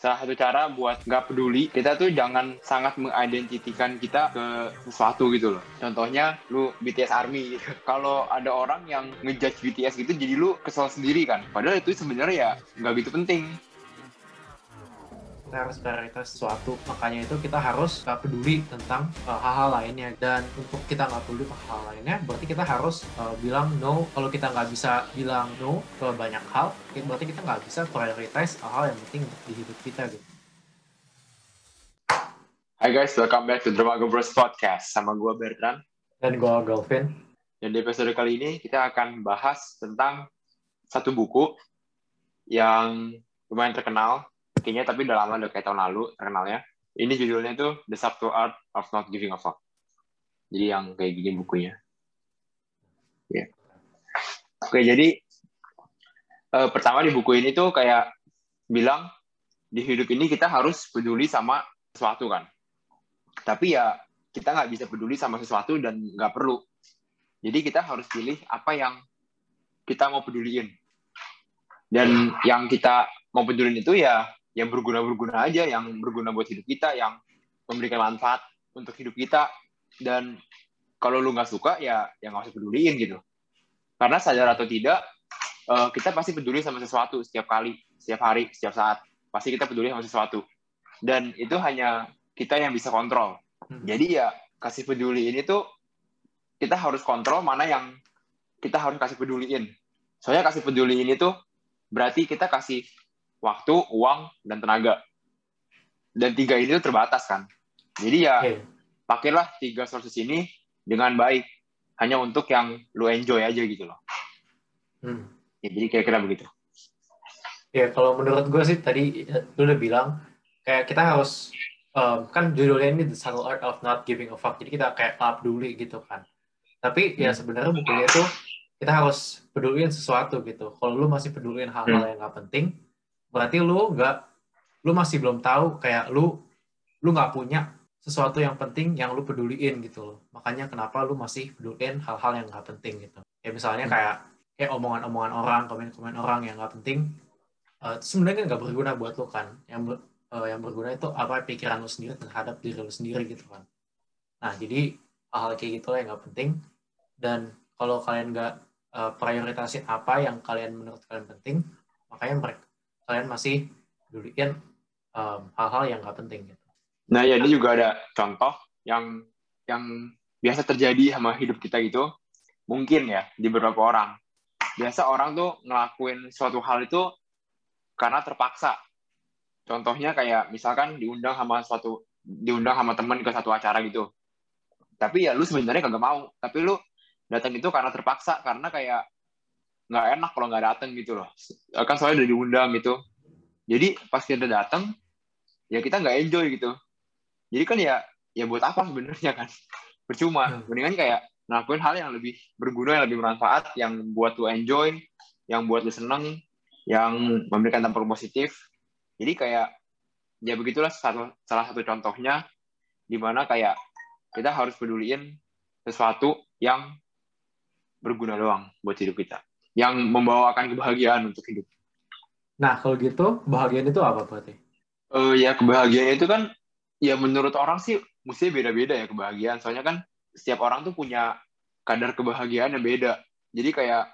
salah satu cara buat nggak peduli kita tuh jangan sangat mengidentikan kita ke sesuatu gitu loh. Contohnya lu BTS Army gitu. Kalau ada orang yang ngejudge BTS gitu jadi lu kesel sendiri kan. Padahal itu sebenarnya ya nggak gitu penting kita harus prioritas sesuatu. Makanya itu kita harus nggak peduli tentang uh, hal-hal lainnya. Dan untuk kita nggak peduli tentang hal lainnya berarti kita harus uh, bilang no. Kalau kita nggak bisa bilang no ke banyak hal berarti kita nggak bisa prioritize hal-hal yang penting di hidup kita gitu. Hai guys, welcome back to Drama Bros Podcast. Sama gue Bertrand. Dan gue Galvin. Dan di episode kali ini kita akan bahas tentang satu buku yang lumayan terkenal kayaknya tapi udah lama udah kayak tahun lalu terkenalnya. Ini judulnya tuh The Subtle Art of Not Giving a Fuck. Jadi yang kayak gini bukunya. Ya yeah. oke jadi uh, pertama di buku ini tuh kayak bilang di hidup ini kita harus peduli sama sesuatu kan. Tapi ya kita nggak bisa peduli sama sesuatu dan nggak perlu. Jadi kita harus pilih apa yang kita mau peduliin. Dan yang kita mau pedulin itu ya yang berguna-berguna aja, yang berguna buat hidup kita, yang memberikan manfaat untuk hidup kita. Dan kalau lu nggak suka, ya yang nggak usah peduliin gitu. Karena sadar atau tidak, eh, kita pasti peduli sama sesuatu setiap kali, setiap hari, setiap saat. Pasti kita peduli sama sesuatu. Dan itu hanya kita yang bisa kontrol. Hmm. Jadi ya kasih peduli ini tuh kita harus kontrol mana yang kita harus kasih peduliin. Soalnya kasih peduli ini tuh berarti kita kasih waktu, uang, dan tenaga. Dan tiga ini tuh terbatas kan. Jadi ya okay. pakailah tiga sources ini dengan baik. Hanya untuk yang lu enjoy aja gitu loh. Hmm. Ya, jadi kira-kira begitu. Ya kalau menurut gue sih tadi lu udah bilang kayak kita harus um, kan judulnya ini The Subtle Art of Not Giving a Fuck. Jadi kita kayak tak peduli gitu kan. Tapi ya hmm. ya sebenarnya bukunya itu kita harus peduliin sesuatu gitu. Kalau lu masih peduliin hal-hal hmm. yang gak penting, berarti lu nggak lu masih belum tahu kayak lu lu nggak punya sesuatu yang penting yang lu peduliin gitu loh. Makanya kenapa lu masih peduliin hal-hal yang nggak penting gitu. Ya misalnya hmm. kayak kayak omongan-omongan orang komen-komen orang yang nggak penting uh, sebenarnya nggak berguna buat lu kan. Yang ber, uh, yang berguna itu apa pikiran lu sendiri terhadap diri lu sendiri gitu kan. Nah jadi hal-hal kayak gitu yang nggak penting. Dan kalau kalian nggak uh, prioritasin apa yang kalian menurut kalian penting makanya mereka kalian masih peduliin um, hal-hal yang nggak penting gitu. Nah, ya ini juga ada contoh yang yang biasa terjadi sama hidup kita gitu. Mungkin ya di beberapa orang. Biasa orang tuh ngelakuin suatu hal itu karena terpaksa. Contohnya kayak misalkan diundang sama suatu diundang sama temen ke satu acara gitu. Tapi ya lu sebenarnya kagak mau, tapi lu datang itu karena terpaksa karena kayak nggak enak kalau nggak datang gitu loh. Kan soalnya udah diundang gitu. Jadi pas kita datang ya kita nggak enjoy gitu. Jadi kan ya ya buat apa sebenarnya kan? Percuma. Hmm. mendingan kayak ngelakuin hal yang lebih berguna yang lebih bermanfaat yang buat lu enjoy yang buat lu seneng yang memberikan dampak positif. Jadi kayak ya begitulah satu, salah satu contohnya di mana kayak kita harus peduliin sesuatu yang berguna doang buat hidup kita yang membawakan kebahagiaan untuk hidup. Nah, kalau gitu, kebahagiaan itu apa berarti? Uh, ya, kebahagiaan itu kan, ya menurut orang sih mesti beda-beda ya kebahagiaan. Soalnya kan setiap orang tuh punya kadar kebahagiaan yang beda. Jadi kayak,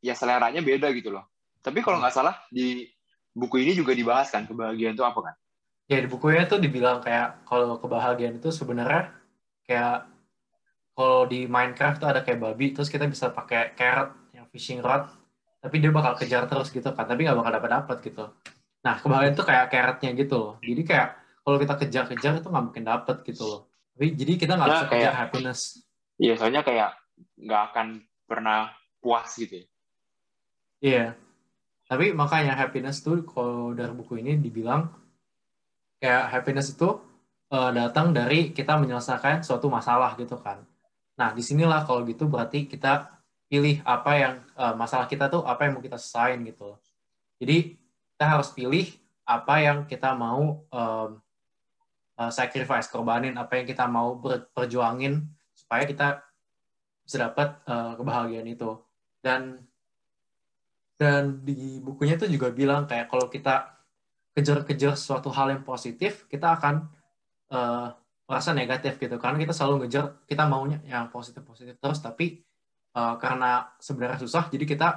ya seleranya beda gitu loh. Tapi kalau nggak salah, di buku ini juga dibahas kan, kebahagiaan itu apa kan? Ya, di bukunya tuh dibilang kayak, kalau kebahagiaan itu sebenarnya kayak, kalau di Minecraft tuh ada kayak babi, terus kita bisa pakai carrot fishing rod tapi dia bakal kejar terus gitu kan tapi nggak bakal dapat dapat gitu. Nah kebahagiaan itu kayak carrotnya gitu loh. Jadi kayak kalau kita kejar-kejar itu nggak mungkin dapet gitu loh. Tapi jadi kita nggak nah, bisa kayak happiness. Iya soalnya kayak nggak akan pernah puas gitu ya. Iya. Tapi makanya happiness tuh kalau dari buku ini dibilang kayak happiness itu uh, datang dari kita menyelesaikan suatu masalah gitu kan. Nah di sinilah kalau gitu berarti kita pilih apa yang uh, masalah kita tuh apa yang mau kita selesaiin gitu. Jadi kita harus pilih apa yang kita mau um, uh, sacrifice, korbanin, apa yang kita mau perjuangin supaya kita bisa dapat uh, kebahagiaan itu. Dan dan di bukunya tuh juga bilang kayak kalau kita kejar-kejar suatu hal yang positif, kita akan uh, merasa negatif gitu. Karena kita selalu ngejar, kita maunya yang positif-positif terus, tapi uh, karena sebenarnya susah, jadi kita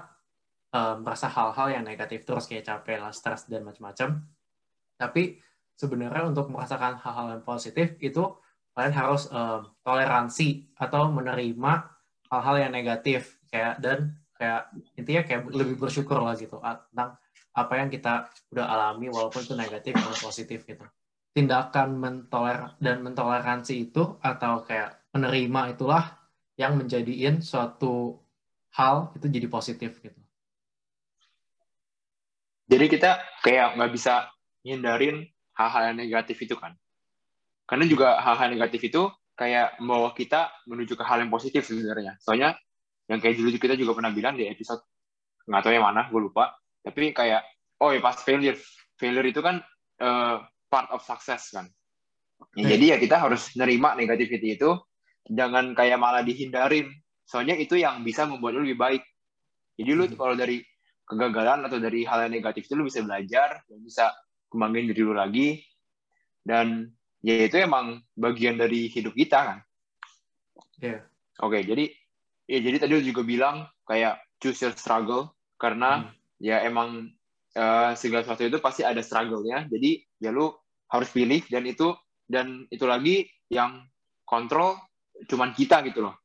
uh, merasa hal-hal yang negatif terus, kayak capek lah, stres, dan macam-macam. Tapi sebenarnya untuk merasakan hal-hal yang positif, itu kalian harus uh, toleransi atau menerima hal-hal yang negatif kayak dan kayak intinya kayak lebih bersyukur lah gitu tentang apa yang kita udah alami walaupun itu negatif atau positif gitu tindakan mentoler dan mentoleransi itu atau kayak menerima itulah yang menjadiin suatu hal itu jadi positif gitu. Jadi kita kayak nggak bisa hindarin hal-hal yang negatif itu kan? Karena juga hal-hal negatif itu kayak membawa kita menuju ke hal yang positif sebenarnya. Soalnya yang kayak dulu kita juga pernah bilang di episode nggak tahu yang mana gue lupa. Tapi kayak oh ya pas failure failure itu kan uh, part of success kan? Ya, jadi ya kita harus nerima negativity itu jangan kayak malah dihindarin soalnya itu yang bisa membuat lu lebih baik jadi lu hmm. kalau dari kegagalan atau dari hal yang negatif itu lu bisa belajar dan bisa kembangin diri lu lagi dan ya itu emang bagian dari hidup kita kan yeah. oke okay, jadi ya jadi tadi juga bilang kayak choose your struggle karena hmm. ya emang uh, segala sesuatu itu pasti ada struggle-nya. Jadi ya lu harus pilih dan itu dan itu lagi yang kontrol cuman kita gitu loh.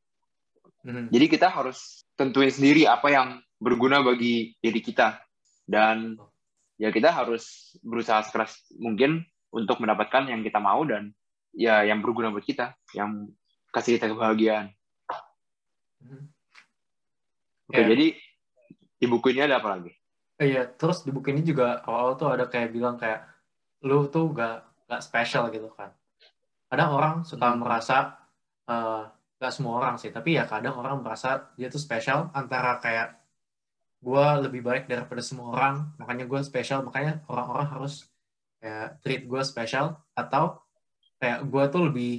Hmm. Jadi kita harus tentuin sendiri apa yang berguna bagi diri kita dan ya kita harus berusaha sekeras mungkin untuk mendapatkan yang kita mau dan ya yang berguna buat kita, yang kasih kita kebahagiaan. Hmm. Oke, yeah. jadi di buku ini ada apa lagi? Iya, terus di buku ini juga awal-awal tuh ada kayak bilang kayak lu tuh gak gak special gitu kan. Kadang orang suka hmm. merasa uh, gak semua orang sih, tapi ya kadang orang merasa dia tuh special antara kayak gue lebih baik daripada semua orang, makanya gue special, makanya orang-orang harus kayak treat gue special atau kayak gue tuh lebih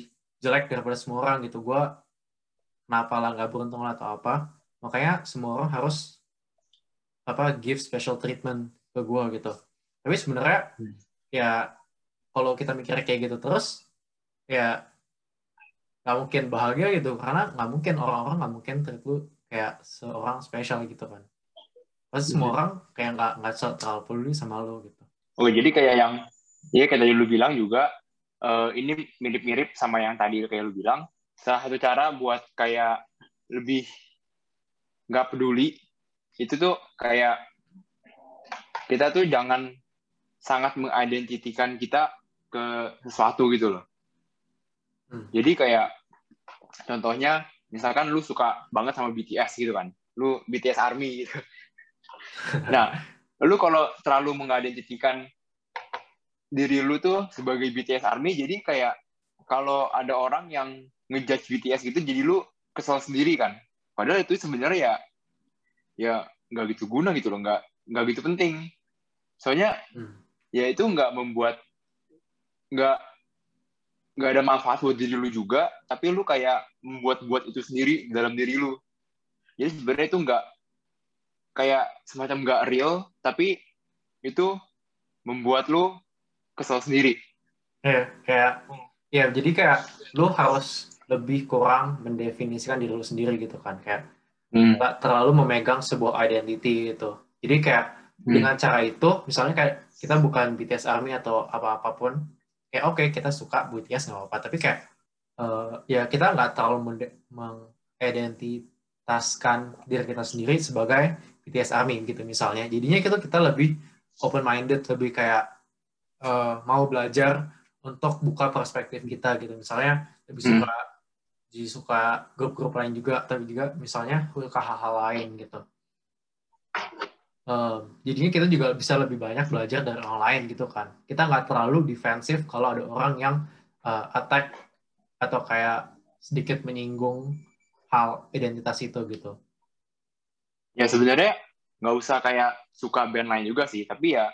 jelek daripada semua orang gitu. Gue kenapa lah nggak beruntung lah atau apa makanya semua orang harus apa give special treatment ke gue gitu tapi sebenarnya hmm. ya kalau kita mikir kayak gitu terus ya nggak mungkin bahagia gitu karena nggak mungkin orang-orang nggak mungkin treat lu kayak seorang spesial gitu kan pasti semua hmm. orang kayak nggak nggak terlalu peduli sama lo gitu oh jadi kayak yang ya kayak tadi lu bilang juga uh, ini mirip-mirip sama yang tadi kayak lu bilang salah satu cara buat kayak lebih nggak peduli itu tuh kayak kita tuh jangan sangat mengidentikan kita ke sesuatu gitu loh. Hmm. Jadi kayak contohnya misalkan lu suka banget sama BTS gitu kan, lu BTS Army gitu. nah, lu kalau terlalu mengidentikan diri lu tuh sebagai BTS Army, jadi kayak kalau ada orang yang ngejudge BTS gitu jadi lu kesel sendiri kan padahal itu sebenarnya ya ya nggak gitu guna gitu loh nggak nggak gitu penting soalnya hmm. ya itu nggak membuat nggak nggak ada manfaat buat diri lu juga tapi lu kayak membuat buat itu sendiri dalam diri lu jadi sebenarnya itu nggak kayak semacam nggak real tapi itu membuat lu kesel sendiri ya kayak ya jadi kayak lu harus lebih kurang mendefinisikan diri lu sendiri gitu kan kayak hmm. nggak hmm. terlalu memegang sebuah identity gitu jadi kayak hmm. dengan cara itu misalnya kayak kita bukan BTS Army atau apa apa pun kayak oke okay, kita suka BTS nggak apa-apa. Tapi kayak uh, ya kita nggak terlalu mengidentitaskan diri kita sendiri sebagai BTS Army gitu misalnya. Jadinya kita kita lebih open minded lebih kayak uh, mau belajar untuk buka perspektif kita gitu. Misalnya lebih suka hmm jadi suka grup-grup lain juga tapi juga misalnya suka hal-hal lain gitu um, jadinya kita juga bisa lebih banyak belajar dari orang lain gitu kan. Kita nggak terlalu defensif kalau ada orang yang uh, attack atau kayak sedikit menyinggung hal identitas itu gitu. Ya sebenarnya nggak usah kayak suka band lain juga sih tapi ya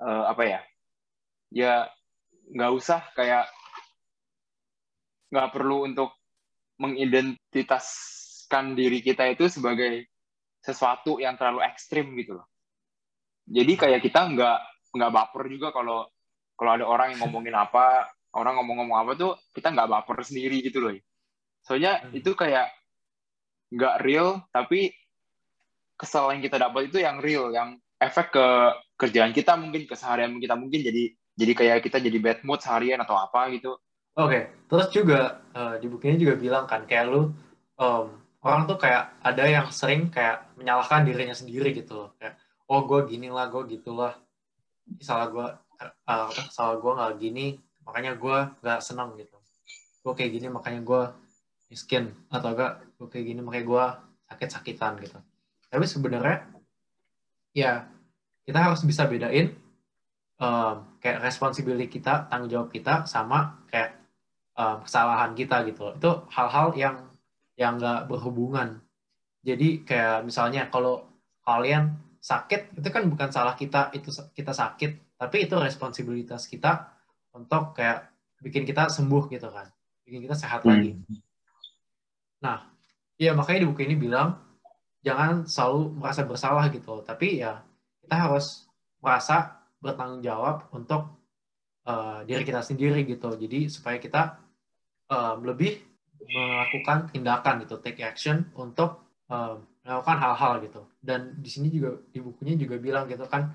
uh, apa ya ya nggak usah kayak nggak perlu untuk mengidentitaskan diri kita itu sebagai sesuatu yang terlalu ekstrim gitu loh. Jadi kayak kita nggak nggak baper juga kalau kalau ada orang yang ngomongin apa orang ngomong-ngomong apa tuh kita nggak baper sendiri gitu loh soalnya hmm. itu kayak nggak real tapi kesal yang kita dapat itu yang real yang efek ke kerjaan kita mungkin keseharian kita mungkin jadi jadi kayak kita jadi bad mood seharian atau apa gitu oke okay. terus juga uh, di bukunya juga bilang kan kayak lu um, orang tuh kayak ada yang sering kayak menyalahkan dirinya sendiri gitu loh. Kayak oh gue gini lah gue gitulah salah gue uh, salah gue nggak gini makanya gue nggak senang gitu. Gue kayak gini makanya gue miskin atau enggak gue kayak gini makanya gue sakit-sakitan gitu. Tapi sebenarnya ya kita harus bisa bedain um, kayak responsibility kita tanggung jawab kita sama kayak um, kesalahan kita gitu itu hal-hal yang yang nggak berhubungan. Jadi kayak misalnya kalau kalian sakit itu kan bukan salah kita itu kita sakit tapi itu responsibilitas kita untuk kayak bikin kita sembuh gitu kan bikin kita sehat hmm. lagi nah ya makanya di buku ini bilang jangan selalu merasa bersalah gitu tapi ya kita harus merasa bertanggung jawab untuk uh, diri kita sendiri gitu. Jadi supaya kita um, lebih melakukan tindakan gitu take action untuk um, melakukan hal-hal gitu. Dan di sini juga di bukunya juga bilang gitu kan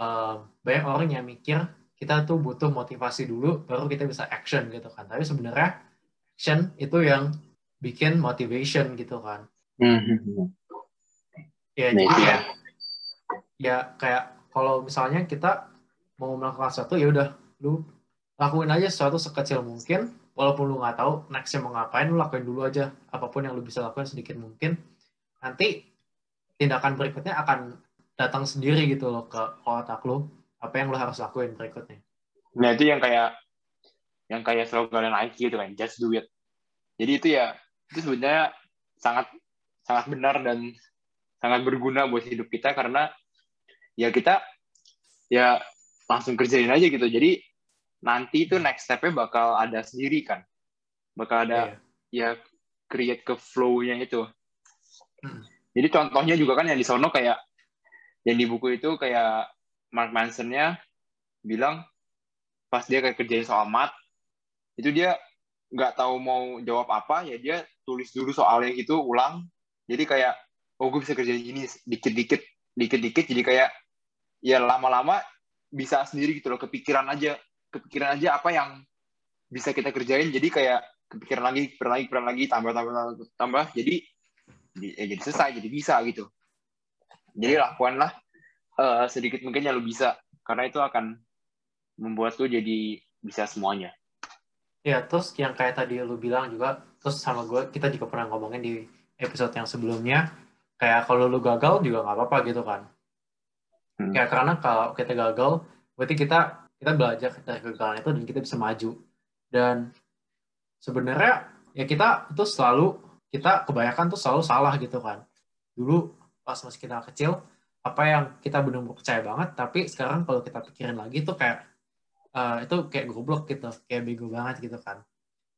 uh, banyak orang yang mikir kita tuh butuh motivasi dulu baru kita bisa action gitu kan. Tapi sebenarnya action itu yang bikin motivation gitu kan. Mm-hmm. ya jadi ya ya kayak kalau misalnya kita mau melakukan sesuatu ya udah lu lakuin aja sesuatu sekecil mungkin walaupun lu nggak tahu nextnya mau ngapain lu lakuin dulu aja. Apa pun yang lu bisa lakukan sedikit mungkin. Nanti tindakan berikutnya akan datang sendiri gitu loh ke otak lo apa yang lo harus lakuin berikutnya. Nah itu yang kayak yang kayak slogan Nike gitu kan just do it. Jadi itu ya itu sebenarnya sangat sangat benar dan sangat berguna buat hidup kita karena ya kita ya langsung kerjain aja gitu. Jadi nanti itu next stepnya bakal ada sendiri kan. Bakal ada yeah. ya create ke flow-nya itu. Hmm. Jadi contohnya juga kan yang di sono kayak yang di buku itu kayak Mark Manson-nya bilang pas dia kayak kerjain soal mat itu dia nggak tahu mau jawab apa ya dia tulis dulu soalnya gitu ulang. Jadi kayak oh gue bisa kerjain ini dikit-dikit dikit-dikit. Jadi kayak ya lama-lama bisa sendiri gitu loh kepikiran aja kepikiran aja apa yang bisa kita kerjain jadi kayak kepikiran lagi kepikiran lagi kepikiran lagi tambah tambah tambah, tambah. jadi ya jadi selesai jadi bisa gitu jadi lakukanlah uh, sedikit mungkin yang lu bisa karena itu akan membuat lu jadi bisa semuanya ya terus yang kayak tadi lu bilang juga terus sama gue kita juga pernah ngomongin di episode yang sebelumnya kayak kalau lu gagal juga nggak apa-apa gitu kan hmm. ya karena kalau kita gagal berarti kita kita belajar dari kegagalan itu dan kita bisa maju dan sebenarnya ya kita itu selalu kita kebanyakan tuh selalu salah gitu kan. Dulu pas masih kita kecil, apa yang kita benar-benar percaya banget, tapi sekarang kalau kita pikirin lagi tuh kayak uh, itu kayak goblok gitu, kayak bego banget gitu kan.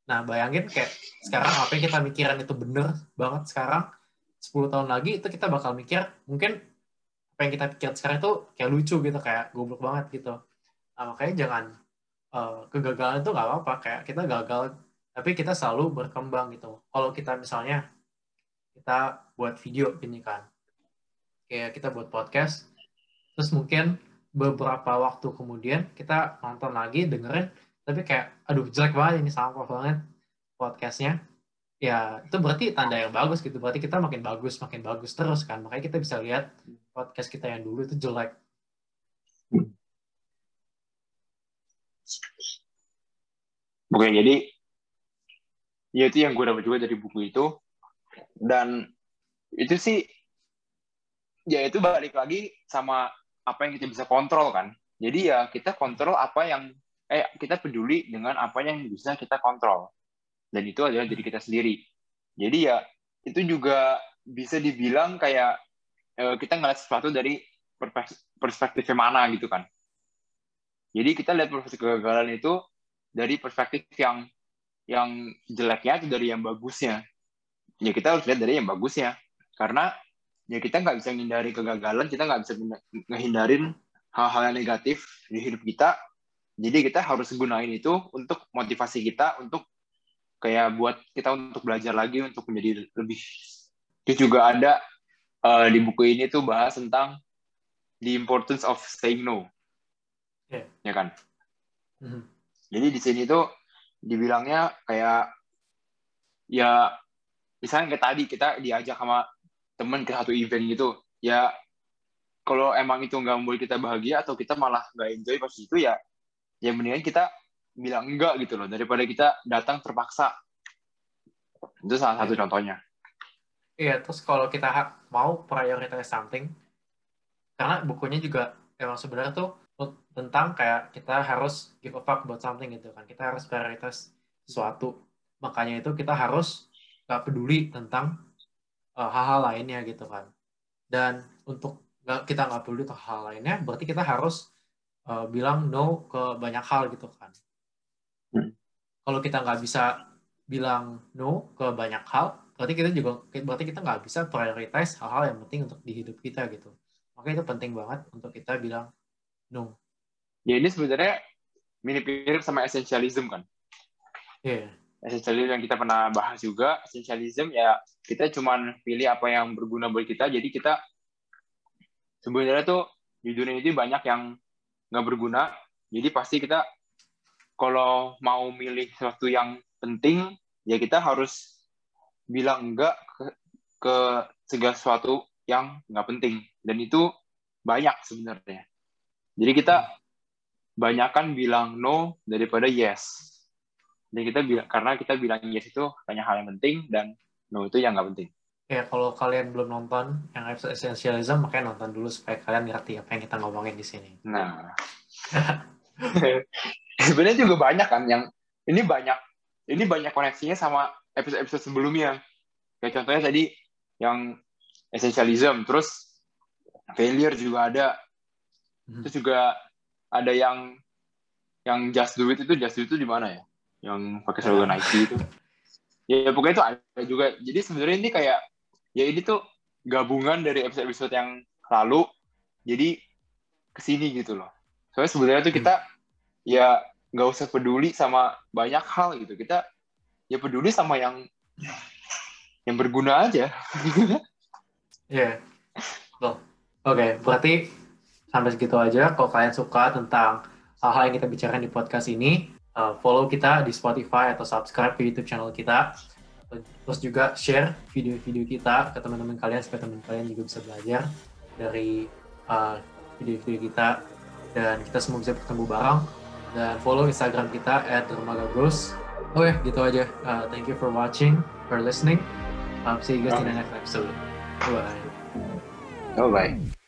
Nah bayangin kayak sekarang apa yang kita mikirin itu bener banget sekarang, 10 tahun lagi itu kita bakal mikir mungkin apa yang kita pikir sekarang itu kayak lucu gitu, kayak goblok banget gitu. Nah makanya jangan uh, kegagalan itu nggak apa-apa, kayak kita gagal tapi kita selalu berkembang gitu. Kalau kita misalnya kita buat video gini kan. Kayak kita buat podcast terus mungkin beberapa waktu kemudian kita nonton lagi dengerin tapi kayak aduh jelek banget ini sampah banget podcastnya. Ya itu berarti tanda yang bagus gitu. Berarti kita makin bagus makin bagus terus kan. Makanya kita bisa lihat podcast kita yang dulu itu jelek Oke, jadi ya itu yang gue dapat juga dari buku itu. Dan itu sih ya itu balik lagi sama apa yang kita bisa kontrol kan. Jadi ya kita kontrol apa yang eh kita peduli dengan apa yang bisa kita kontrol. Dan itu adalah diri kita sendiri. Jadi ya itu juga bisa dibilang kayak eh, kita ngeliat sesuatu dari perspektif mana gitu kan jadi kita lihat perspektif kegagalan itu dari perspektif yang yang jeleknya itu dari yang bagusnya ya kita harus lihat dari yang bagusnya karena ya kita nggak bisa menghindari kegagalan kita nggak bisa menghindarin hal-hal yang negatif di hidup kita. Jadi kita harus gunain itu untuk motivasi kita untuk kayak buat kita untuk belajar lagi untuk menjadi lebih. Itu juga ada uh, di buku ini tuh bahas tentang the importance of saying no. Yeah. Ya kan? Mhm. Jadi di sini tuh dibilangnya kayak ya misalnya kayak tadi kita diajak sama temen ke satu event gitu ya kalau emang itu nggak membuat kita bahagia atau kita malah nggak enjoy pas itu ya ya mendingan kita bilang enggak gitu loh daripada kita datang terpaksa itu salah satu contohnya Iya, terus kalau kita mau prioritize something, karena bukunya juga emang sebenarnya tuh tentang kayak kita harus give a fuck about something gitu kan. Kita harus prioritas sesuatu. Makanya itu kita harus gak peduli tentang uh, hal-hal lainnya gitu kan. Dan untuk nggak kita nggak peduli tentang hal lainnya, berarti kita harus uh, bilang no ke banyak hal gitu kan. Hmm. Kalau kita nggak bisa bilang no ke banyak hal, berarti kita juga berarti kita nggak bisa prioritize hal-hal yang penting untuk di hidup kita gitu. Makanya itu penting banget untuk kita bilang no. Ya ini sebenarnya mirip-mirip sama essentialism kan? Iya. essentialism yang kita pernah bahas juga. Essentialism ya kita cuman pilih apa yang berguna buat kita. Jadi kita sebenarnya tuh di dunia ini banyak yang nggak berguna. Jadi pasti kita kalau mau milih sesuatu yang penting ya kita harus bilang enggak ke, ke segala sesuatu yang nggak penting. Dan itu banyak sebenarnya. Jadi kita banyakkan bilang no daripada yes. Dan kita bilang karena kita bilang yes itu hanya hal yang penting dan no itu yang nggak penting. Ya kalau kalian belum nonton yang episode essentialism makanya nonton dulu supaya kalian ngerti apa yang kita ngomongin di sini. nah. Sebenarnya juga banyak kan yang ini banyak ini banyak koneksinya sama episode-episode sebelumnya. Kayak contohnya tadi yang essentialism terus failure juga ada. Terus juga ada yang yang just do it itu just do it itu di mana ya? Yang pakai slogan Nike itu. Ya pokoknya itu ada juga. Jadi sebenarnya ini kayak ya ini tuh gabungan dari episode-episode yang lalu jadi ke sini gitu loh. Soalnya sebenarnya tuh kita ya nggak usah peduli sama banyak hal gitu. Kita ya peduli sama yang yang berguna aja. Iya. Betul. Oke, berarti sampai segitu aja. Kalau kalian suka tentang hal-hal yang kita bicarakan di podcast ini, uh, follow kita di Spotify atau subscribe ke YouTube channel kita. Terus juga share video-video kita ke teman-teman kalian supaya teman kalian juga bisa belajar dari uh, video-video kita dan kita semua bisa bertemu bareng dan follow Instagram kita @dermagabros. Oke, gitu aja. Uh, thank you for watching, for listening. Um, see you guys in the next episode. Bye. oh bye